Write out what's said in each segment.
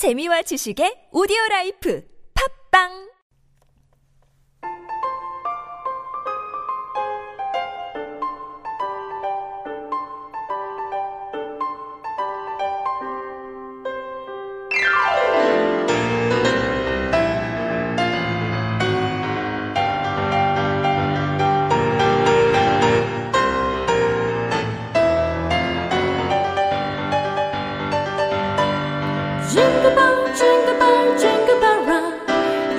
재미와 지식의 오디오 라이프. 팝빵 Jingle bell, jingle bell, jingle bell rock.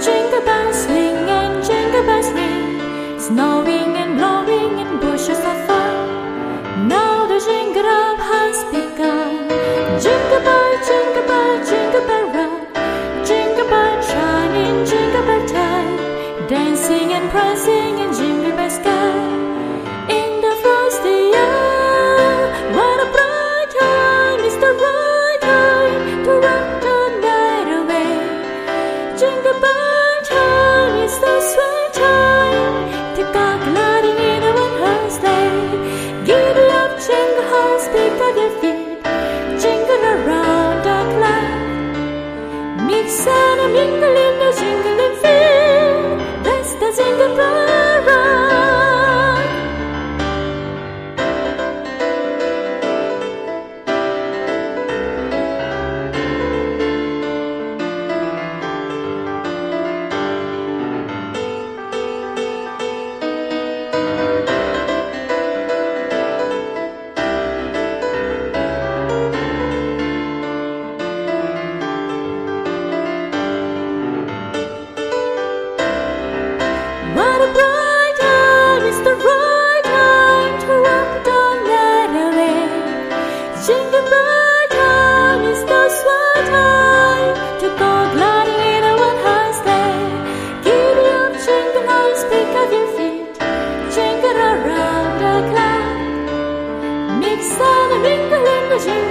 Jingle bells swing and jingle bells ring. Snowing and blowing in bushes of fun. Now the jingle up has begun. Jingle bell, jingle bell, jingle bell up your feet, jingle around the clock. Mix and mingle in the jingling mingle